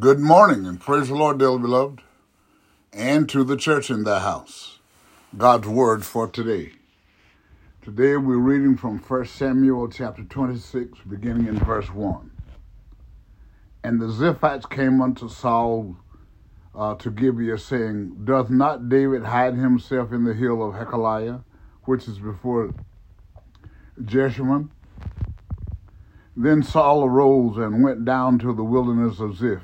Good morning and praise the Lord, dearly beloved, and to the church in the house. God's word for today. Today we're reading from 1 Samuel chapter 26, beginning in verse 1. And the Ziphites came unto Saul uh, to Gibeah, saying, Doth not David hide himself in the hill of Hachilah, which is before Jeshimon? Then Saul arose and went down to the wilderness of Ziph,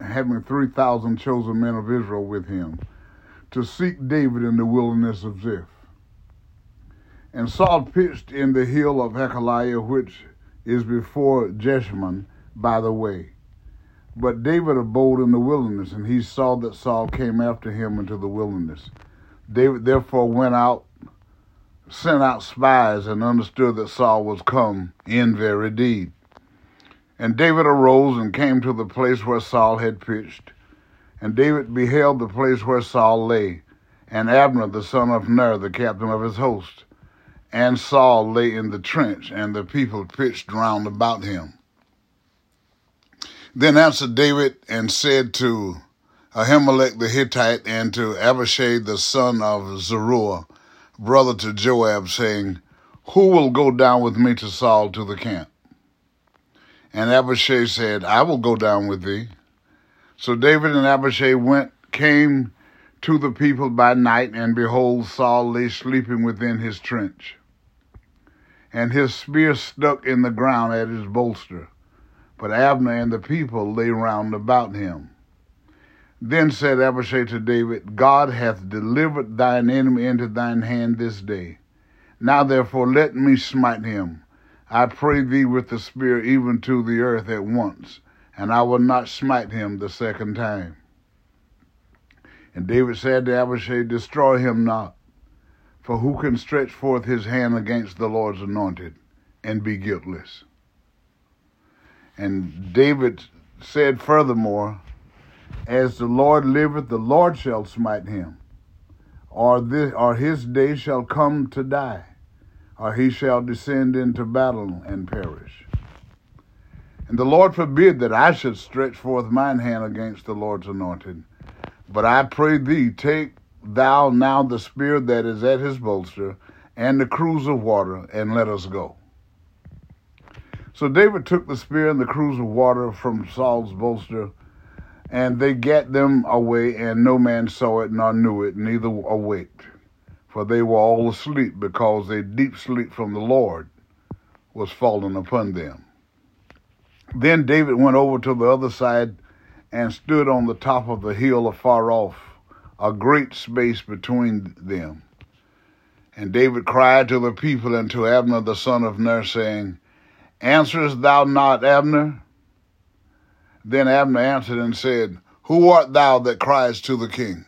having 3,000 chosen men of Israel with him, to seek David in the wilderness of Ziph. And Saul pitched in the hill of Hachilah, which is before Jeshimon, by the way. But David abode in the wilderness, and he saw that Saul came after him into the wilderness. David therefore went out, sent out spies, and understood that Saul was come in very deed. And David arose and came to the place where Saul had pitched. And David beheld the place where Saul lay, and Abner the son of Ner, the captain of his host. And Saul lay in the trench, and the people pitched round about him. Then answered David and said to Ahimelech the Hittite and to Abishai the son of Zeruiah, brother to Joab, saying, Who will go down with me to Saul to the camp? And Abishai said, I will go down with thee. So David and Abishai went, came to the people by night, and behold, Saul lay sleeping within his trench. And his spear stuck in the ground at his bolster. But Abner and the people lay round about him. Then said Abishai to David, God hath delivered thine enemy into thine hand this day. Now therefore let me smite him. I pray thee with the spear even to the earth at once, and I will not smite him the second time. And David said to Abishai, Destroy him not, for who can stretch forth his hand against the Lord's anointed and be guiltless? And David said furthermore, As the Lord liveth, the Lord shall smite him, or, this, or his day shall come to die, or he shall descend into battle and perish. And the Lord forbid that I should stretch forth mine hand against the Lord's anointed. But I pray thee, take thou now the spear that is at his bolster, and the cruse of water, and let us go. So David took the spear and the cruse of water from Saul's bolster, and they gat them away, and no man saw it nor knew it, neither awaked. For they were all asleep, because a deep sleep from the Lord was fallen upon them. Then David went over to the other side and stood on the top of the hill afar off, a great space between them. And David cried to the people and to Abner the son of Ner, saying, Answerest thou not, Abner? Then Abner answered and said, Who art thou that criest to the king?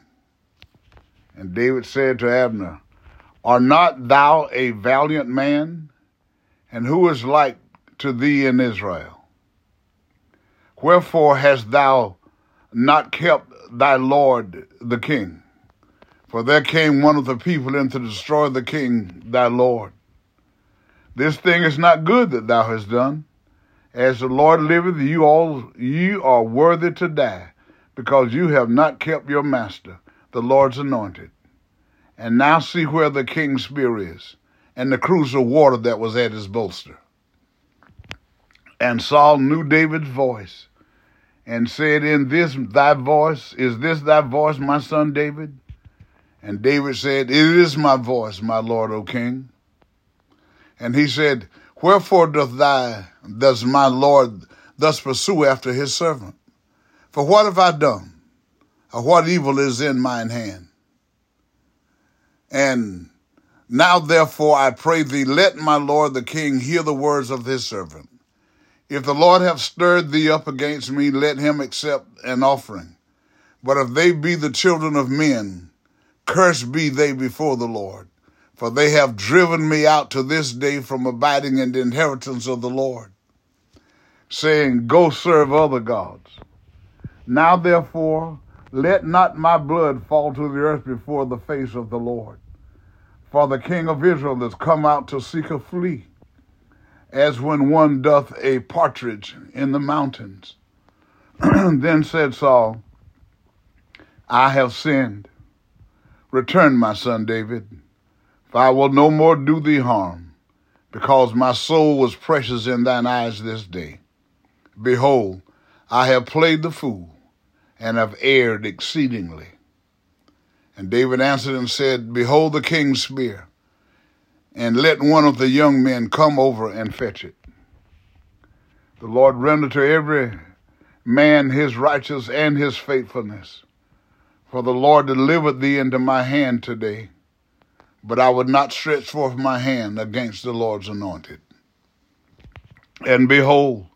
And David said to Abner, Art not thou a valiant man? And who is like to thee in Israel? Wherefore hast thou not kept thy lord the king? For there came one of the people in to destroy the king thy lord. This thing is not good that thou hast done. As the Lord liveth, you all you are worthy to die, because you have not kept your master, the Lord's anointed. And now see where the king's spear is, and the cruse of water that was at his bolster. And Saul knew David's voice, and said, In this thy voice, is this thy voice, my son David? And David said, It is my voice, my lord, O king. And he said, Wherefore doth thy does my Lord thus pursue after his servant? For what have I done? Or what evil is in mine hand? And now therefore I pray thee, let my Lord the king hear the words of his servant. If the Lord have stirred thee up against me, let him accept an offering. But if they be the children of men, cursed be they before the Lord. For they have driven me out to this day from abiding in the inheritance of the Lord, saying, Go serve other gods. Now therefore, let not my blood fall to the earth before the face of the Lord. For the king of Israel is come out to seek a flea, as when one doth a partridge in the mountains. then said Saul, I have sinned. Return, my son David, for I will no more do thee harm, because my soul was precious in thine eyes this day. Behold, I have played the fool, and have erred exceedingly. And David answered and said, Behold the king's spear, and let one of the young men come over and fetch it. The Lord render to every man his righteousness and his faithfulness. For the Lord delivered thee into my hand today, but I would not stretch forth my hand against the Lord's anointed. And behold,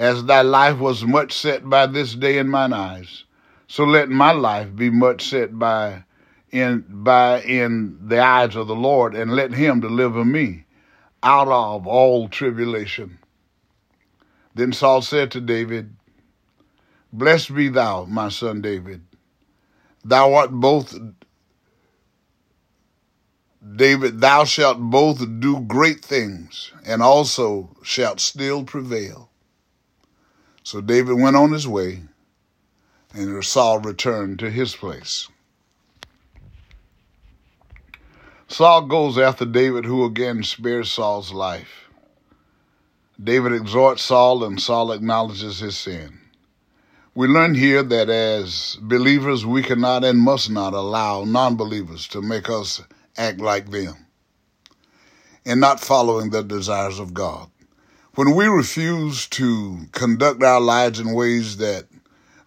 as thy life was much set by this day in mine eyes, so let my life be much set by in by in the eyes of the Lord, and let him deliver me out of all tribulation. Then Saul said to David, Blessed be thou, my son David. Thou art both David, thou shalt both do great things, and also shalt still prevail. So David went on his way, and Saul returned to his place. Saul goes after David, who again spares Saul's life. David exhorts Saul, and Saul acknowledges his sin. We learn here that as believers, we cannot and must not allow non believers to make us act like them and not following the desires of God. When we refuse to conduct our lives in ways that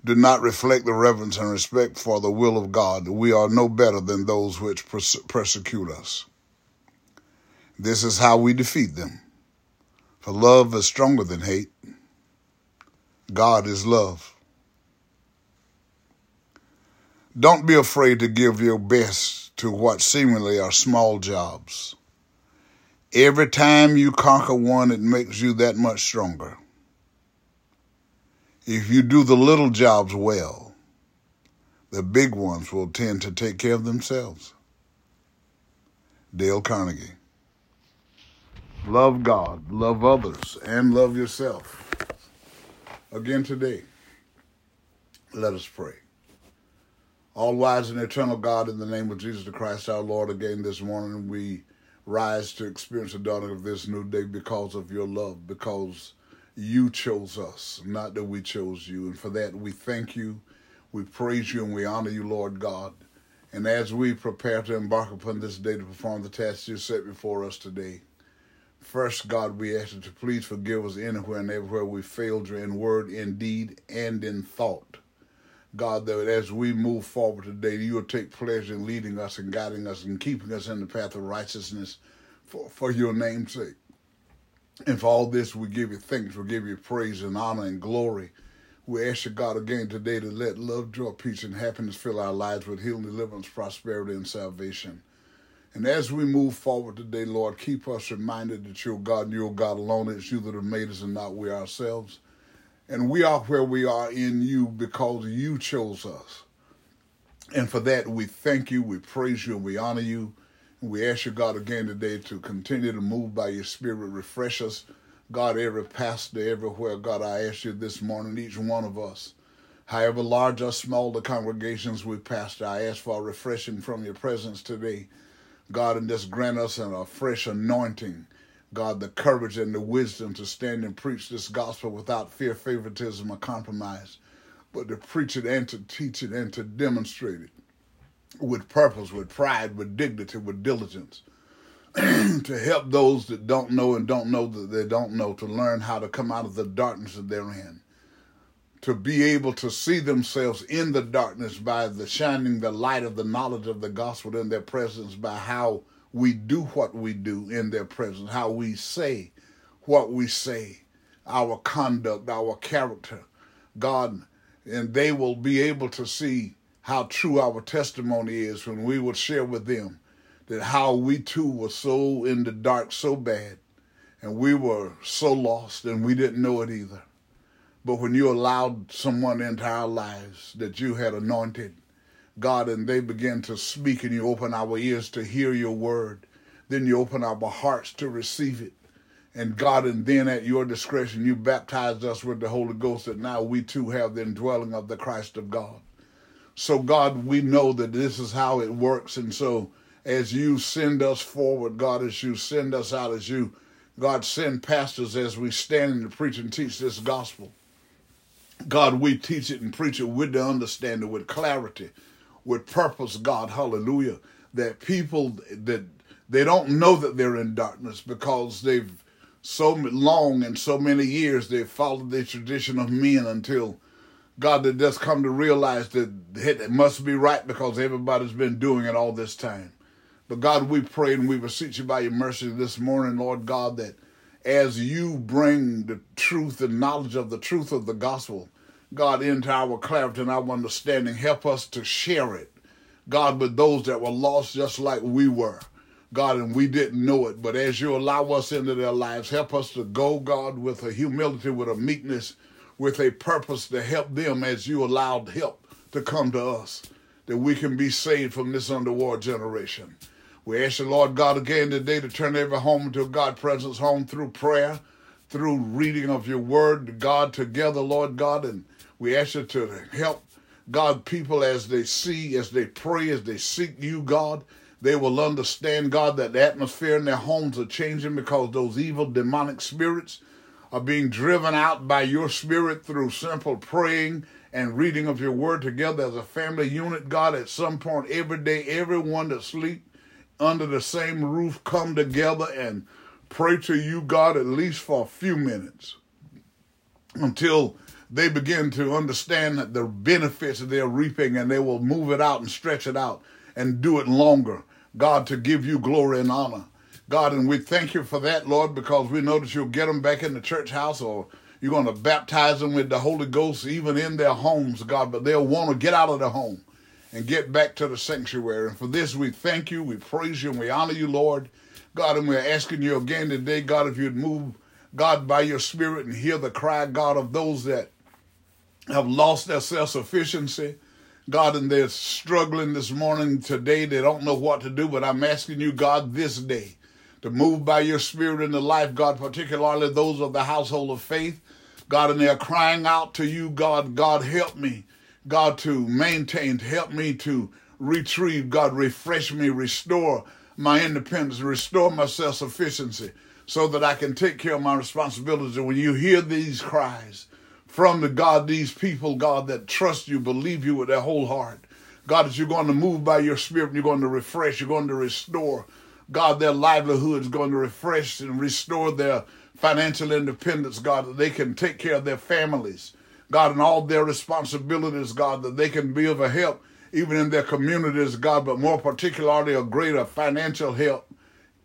do not reflect the reverence and respect for the will of God, we are no better than those which perse- persecute us. This is how we defeat them. For love is stronger than hate. God is love. Don't be afraid to give your best to what seemingly are small jobs. Every time you conquer one, it makes you that much stronger. If you do the little jobs well, the big ones will tend to take care of themselves. Dale Carnegie. Love God, love others, and love yourself. Again today, let us pray. All wise and eternal God, in the name of Jesus Christ our Lord, again this morning we rise to experience the dawning of this new day because of your love, because you chose us, not that we chose you. And for that, we thank you, we praise you, and we honor you, Lord God. And as we prepare to embark upon this day to perform the tasks you set before us today, first, God, we ask you to please forgive us anywhere and everywhere we failed you in word, in deed, and in thought. God, that as we move forward today, you will take pleasure in leading us and guiding us and keeping us in the path of righteousness for, for your name's sake. And for all this, we give you thanks, we give you praise and honor and glory. We ask you, God, again today to let love, joy, peace, and happiness fill our lives with healing, deliverance, prosperity, and salvation. And as we move forward today, Lord, keep us reminded that you're God and you're God alone. It's you that have made us and not we ourselves. And we are where we are in you because you chose us. And for that, we thank you, we praise you, and we honor you. And We ask you, God, again today to continue to move by your spirit, refresh us. God, every pastor, everywhere, God, I ask you this morning, each one of us, however large or small the congregations we pastor, I ask for a refreshing from your presence today. God, and just grant us a fresh anointing. God, the courage and the wisdom to stand and preach this gospel without fear, favoritism, or compromise, but to preach it and to teach it and to demonstrate it with purpose, with pride, with dignity, with diligence, to help those that don't know and don't know that they don't know to learn how to come out of the darkness that they're in, to be able to see themselves in the darkness by the shining the light of the knowledge of the gospel in their presence, by how we do what we do in their presence, how we say what we say, our conduct, our character, God, and they will be able to see how true our testimony is when we would share with them that how we too were so in the dark, so bad, and we were so lost and we didn't know it either. But when you allowed someone into our lives that you had anointed, God, and they begin to speak, and you open our ears to hear your word, then you open our hearts to receive it. And God, and then at your discretion, you baptized us with the Holy Ghost and now we too have the indwelling of the Christ of God. So, God, we know that this is how it works. And so, as you send us forward, God, as you send us out, as you, God, send pastors as we stand and preach and teach this gospel. God, we teach it and preach it with the understanding, with clarity, with purpose, God, hallelujah. That people that they don't know that they're in darkness because they've so long and so many years they've followed the tradition of men until God that just come to realize that it must be right because everybody's been doing it all this time. But God, we pray and we beseech you by your mercy this morning, Lord God, that as you bring the truth and knowledge of the truth of the gospel, God, into our clarity and our understanding, help us to share it, God, with those that were lost just like we were. God, and we didn't know it. But as you allow us into their lives, help us to go, God, with a humility, with a meekness, with a purpose to help them as you allowed help to come to us, that we can be saved from this underworld generation. We ask you, Lord God, again today to turn every home into a God presence home through prayer, through reading of your word, God, together, Lord God, and we ask you to help God people as they see, as they pray, as they seek you, God they will understand, God, that the atmosphere in their homes are changing because those evil demonic spirits are being driven out by your spirit through simple praying and reading of your word together as a family unit. God, at some point every day, everyone that sleep under the same roof come together and pray to you, God, at least for a few minutes until they begin to understand the benefits they're reaping and they will move it out and stretch it out and do it longer God, to give you glory and honor. God, and we thank you for that, Lord, because we know that you'll get them back in the church house or you're going to baptize them with the Holy Ghost even in their homes, God, but they'll want to get out of the home and get back to the sanctuary. And for this, we thank you, we praise you, and we honor you, Lord. God, and we're asking you again today, God, if you'd move, God, by your Spirit and hear the cry, God, of those that have lost their self sufficiency. God, and they're struggling this morning, today. They don't know what to do, but I'm asking you, God, this day to move by your spirit in the life, God, particularly those of the household of faith. God, and they're crying out to you, God, God, help me, God, to maintain, help me to retrieve, God, refresh me, restore my independence, restore my self sufficiency so that I can take care of my responsibilities. And when you hear these cries, from the God, these people, God, that trust you, believe you with their whole heart. God, that you're going to move by your spirit, and you're going to refresh, you're going to restore. God, their livelihood is going to refresh and restore their financial independence, God, that they can take care of their families, God, and all their responsibilities, God, that they can be of a help even in their communities, God, but more particularly a greater financial help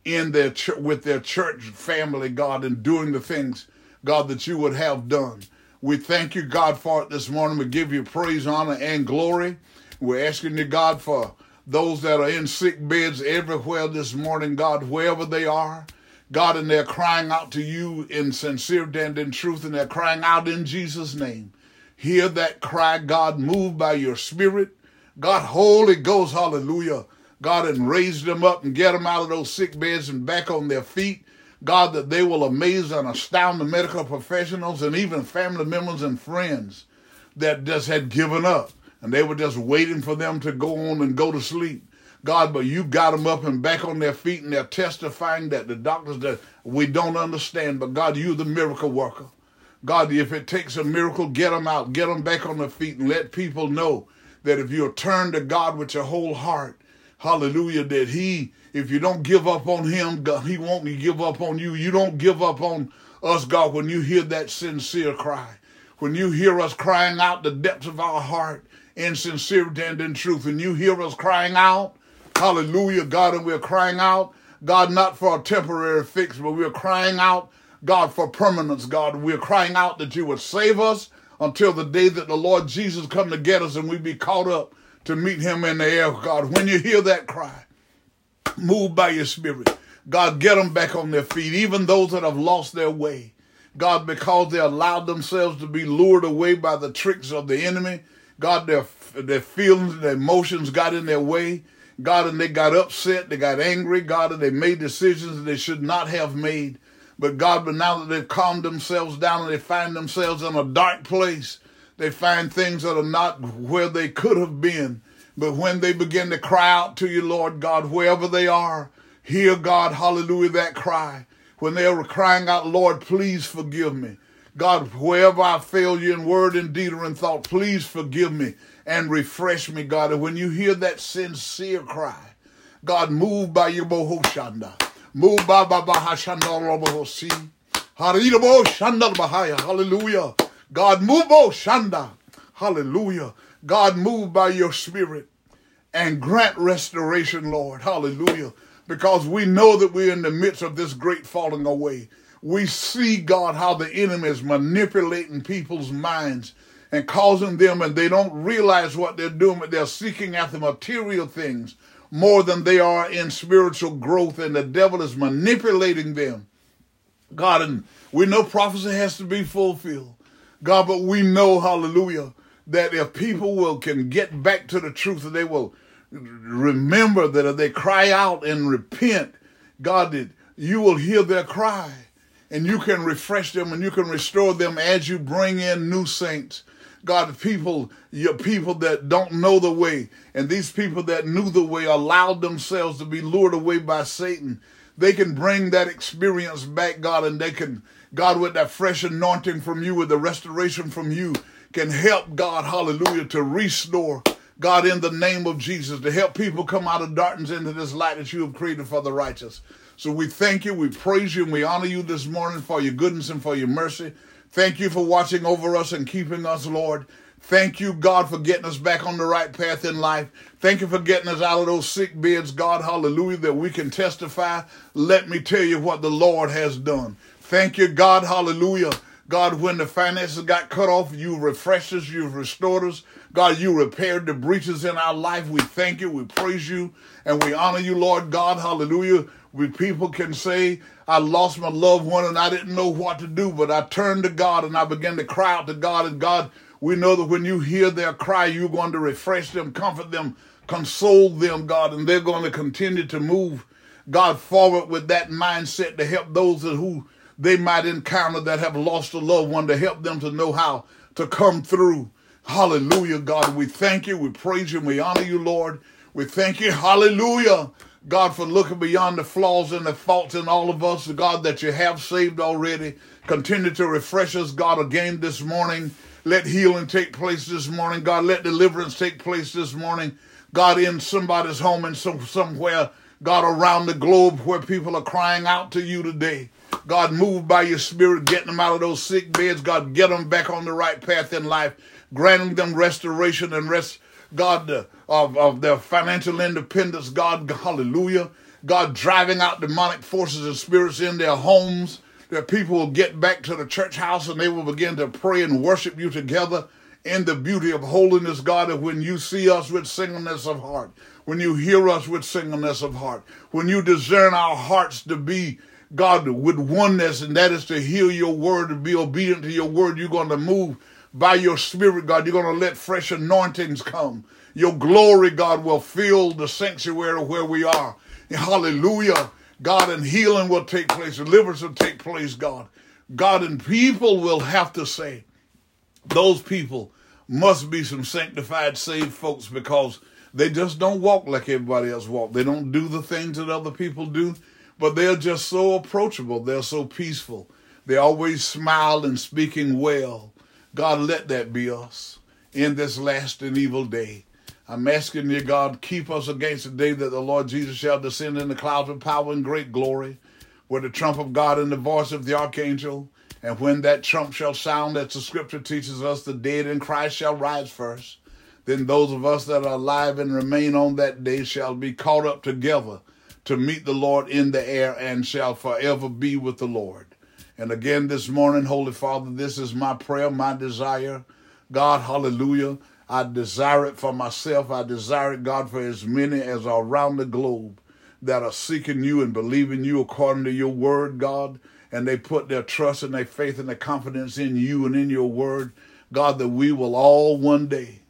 in their ch- with their church family, God, in doing the things, God, that you would have done. We thank you, God, for it this morning. We give you praise, honor, and glory. We're asking you, God, for those that are in sick beds everywhere this morning, God, wherever they are. God, and they're crying out to you in sincerity and in truth, and they're crying out in Jesus' name. Hear that cry, God, move by your spirit. God, Holy Ghost, hallelujah. God, and raise them up and get them out of those sick beds and back on their feet. God, that they will amaze and astound the medical professionals and even family members and friends that just had given up and they were just waiting for them to go on and go to sleep. God, but you got them up and back on their feet and they're testifying that the doctors that we don't understand, but God, you're the miracle worker. God, if it takes a miracle, get them out, get them back on their feet and let people know that if you'll turn to God with your whole heart, hallelujah, that He if you don't give up on him, God, he won't give up on you. You don't give up on us, God, when you hear that sincere cry. When you hear us crying out the depths of our heart in sincerity and in truth, and you hear us crying out, hallelujah, God, and we're crying out, God, not for a temporary fix, but we're crying out, God, for permanence, God. We're crying out that you would save us until the day that the Lord Jesus come to get us and we be caught up to meet him in the air, God. When you hear that cry, Move by your spirit. God, get them back on their feet, even those that have lost their way. God, because they allowed themselves to be lured away by the tricks of the enemy. God, their, their feelings, their emotions got in their way. God, and they got upset, they got angry, God, and they made decisions they should not have made. But God, but now that they've calmed themselves down and they find themselves in a dark place, they find things that are not where they could have been. But when they begin to cry out to you, Lord God, wherever they are, hear God, hallelujah, that cry. When they are crying out, Lord, please forgive me. God, wherever I fail you in word and deed or in thought, please forgive me and refresh me, God. And when you hear that sincere cry, God, move by your bohoshanda. Move by bahashanda. Hallelujah. God, move oh shanda. Hallelujah. God, move by your spirit and grant restoration, Lord. Hallelujah. Because we know that we're in the midst of this great falling away. We see, God, how the enemy is manipulating people's minds and causing them, and they don't realize what they're doing, but they're seeking after material things more than they are in spiritual growth, and the devil is manipulating them. God, and we know prophecy has to be fulfilled. God, but we know, hallelujah, that if people will can get back to the truth, that they will remember that if they cry out and repent, God, that you will hear their cry and you can refresh them and you can restore them as you bring in new saints. God, people, your people that don't know the way, and these people that knew the way allowed themselves to be lured away by Satan. They can bring that experience back, God, and they can, God, with that fresh anointing from you, with the restoration from you, can help God, hallelujah, to restore, God, in the name of Jesus, to help people come out of darkness into this light that you have created for the righteous. So we thank you, we praise you, and we honor you this morning for your goodness and for your mercy. Thank you for watching over us and keeping us, Lord. Thank you, God, for getting us back on the right path in life. Thank you for getting us out of those sick beds, God, hallelujah, that we can testify. Let me tell you what the Lord has done. Thank you, God, hallelujah God, when the finances got cut off, you refreshed us, you restored us. God, you repaired the breaches in our life. We thank you, we praise you, and we honor you, Lord God. Hallelujah. We people can say, I lost my loved one and I didn't know what to do, but I turned to God and I began to cry out to God. And God, we know that when you hear their cry, you're going to refresh them, comfort them, console them, God, and they're going to continue to move, God, forward with that mindset to help those who they might encounter that have lost a loved one to help them to know how to come through. Hallelujah, God. We thank you. We praise you. We honor you, Lord. We thank you. Hallelujah. God, for looking beyond the flaws and the faults in all of us, God, that you have saved already. Continue to refresh us, God, again this morning. Let healing take place this morning. God, let deliverance take place this morning. God, in somebody's home and some, somewhere, God, around the globe where people are crying out to you today. God, move by your spirit, getting them out of those sick beds. God, get them back on the right path in life, granting them restoration and rest, God, uh, of, of their financial independence. God, hallelujah. God, driving out demonic forces and spirits in their homes, that people will get back to the church house and they will begin to pray and worship you together in the beauty of holiness, God. When you see us with singleness of heart, when you hear us with singleness of heart, when you discern our hearts to be God, with oneness, and that is to hear your word and be obedient to your word. You're going to move by your spirit, God. You're going to let fresh anointings come. Your glory, God, will fill the sanctuary where we are. Hallelujah. God, and healing will take place, deliverance will take place, God. God, and people will have to say, those people must be some sanctified, saved folks because they just don't walk like everybody else walk. They don't do the things that other people do but they're just so approachable. They're so peaceful. They always smile and speaking well. God, let that be us in this last and evil day. I'm asking you, God, keep us against the day that the Lord Jesus shall descend in the clouds of power and great glory, with the trump of God and the voice of the archangel. And when that trump shall sound, as the scripture teaches us, the dead in Christ shall rise first. Then those of us that are alive and remain on that day shall be caught up together to meet the Lord in the air and shall forever be with the Lord. And again this morning, Holy Father, this is my prayer, my desire. God, hallelujah. I desire it for myself. I desire it, God, for as many as are around the globe that are seeking you and believing you according to your word, God. And they put their trust and their faith and their confidence in you and in your word. God, that we will all one day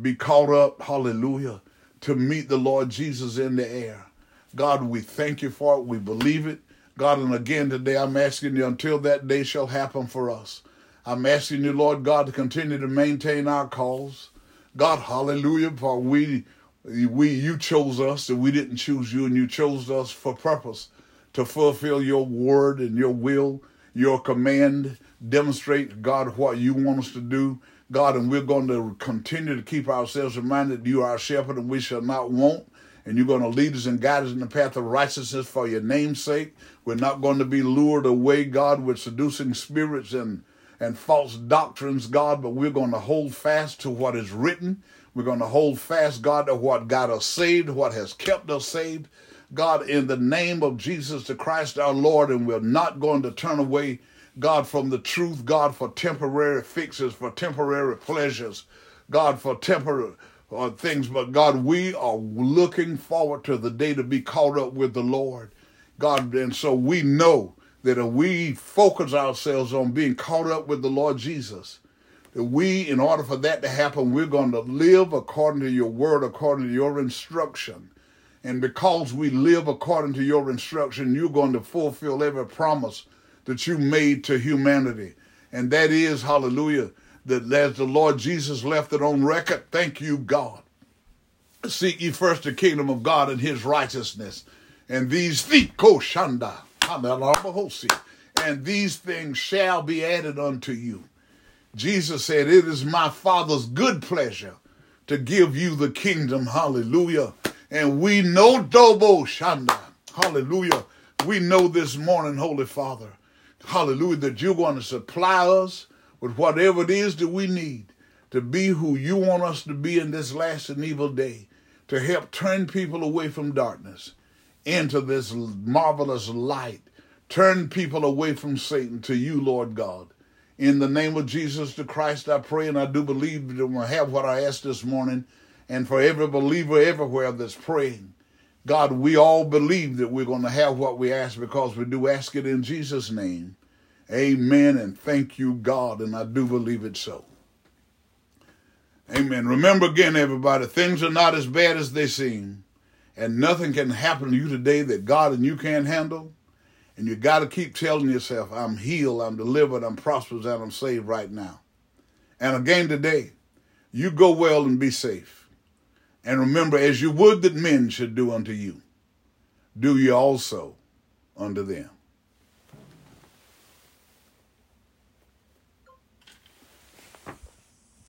be caught up, hallelujah, to meet the Lord Jesus in the air. God, we thank you for it. We believe it. God, and again today I'm asking you until that day shall happen for us. I'm asking you, Lord God, to continue to maintain our cause. God, hallelujah, for we we you chose us and we didn't choose you, and you chose us for purpose to fulfill your word and your will, your command, demonstrate, God, what you want us to do. God, and we're going to continue to keep ourselves reminded you are our shepherd and we shall not want. And you're going to lead us and guide us in the path of righteousness for your name's sake. We're not going to be lured away, God, with seducing spirits and, and false doctrines, God, but we're going to hold fast to what is written. We're going to hold fast, God, to what got us saved, what has kept us saved. God, in the name of Jesus the Christ our Lord, and we're not going to turn away God, from the truth, God, for temporary fixes, for temporary pleasures, God, for temporary uh, things. But God, we are looking forward to the day to be caught up with the Lord. God, and so we know that if we focus ourselves on being caught up with the Lord Jesus, that we, in order for that to happen, we're going to live according to your word, according to your instruction. And because we live according to your instruction, you're going to fulfill every promise that you made to humanity. And that is, hallelujah, that as the Lord Jesus left it on record, thank you, God. Seek ye first the kingdom of God and his righteousness. And these and these things shall be added unto you. Jesus said, It is my Father's good pleasure to give you the kingdom. Hallelujah. And we know Dobo Shanda. Hallelujah. We know this morning, Holy Father, hallelujah, that you're going to supply us with whatever it is that we need to be who you want us to be in this last and evil day, to help turn people away from darkness into this marvelous light. Turn people away from Satan to you, Lord God. In the name of Jesus the Christ, I pray and I do believe that we'll have what I asked this morning. And for every believer everywhere that's praying, God, we all believe that we're going to have what we ask because we do ask it in Jesus' name. Amen. And thank you, God. And I do believe it so. Amen. Remember again, everybody, things are not as bad as they seem. And nothing can happen to you today that God and you can't handle. And you got to keep telling yourself, I'm healed, I'm delivered, I'm prosperous, and I'm saved right now. And again today, you go well and be safe. And remember, as you would that men should do unto you, do ye also unto them.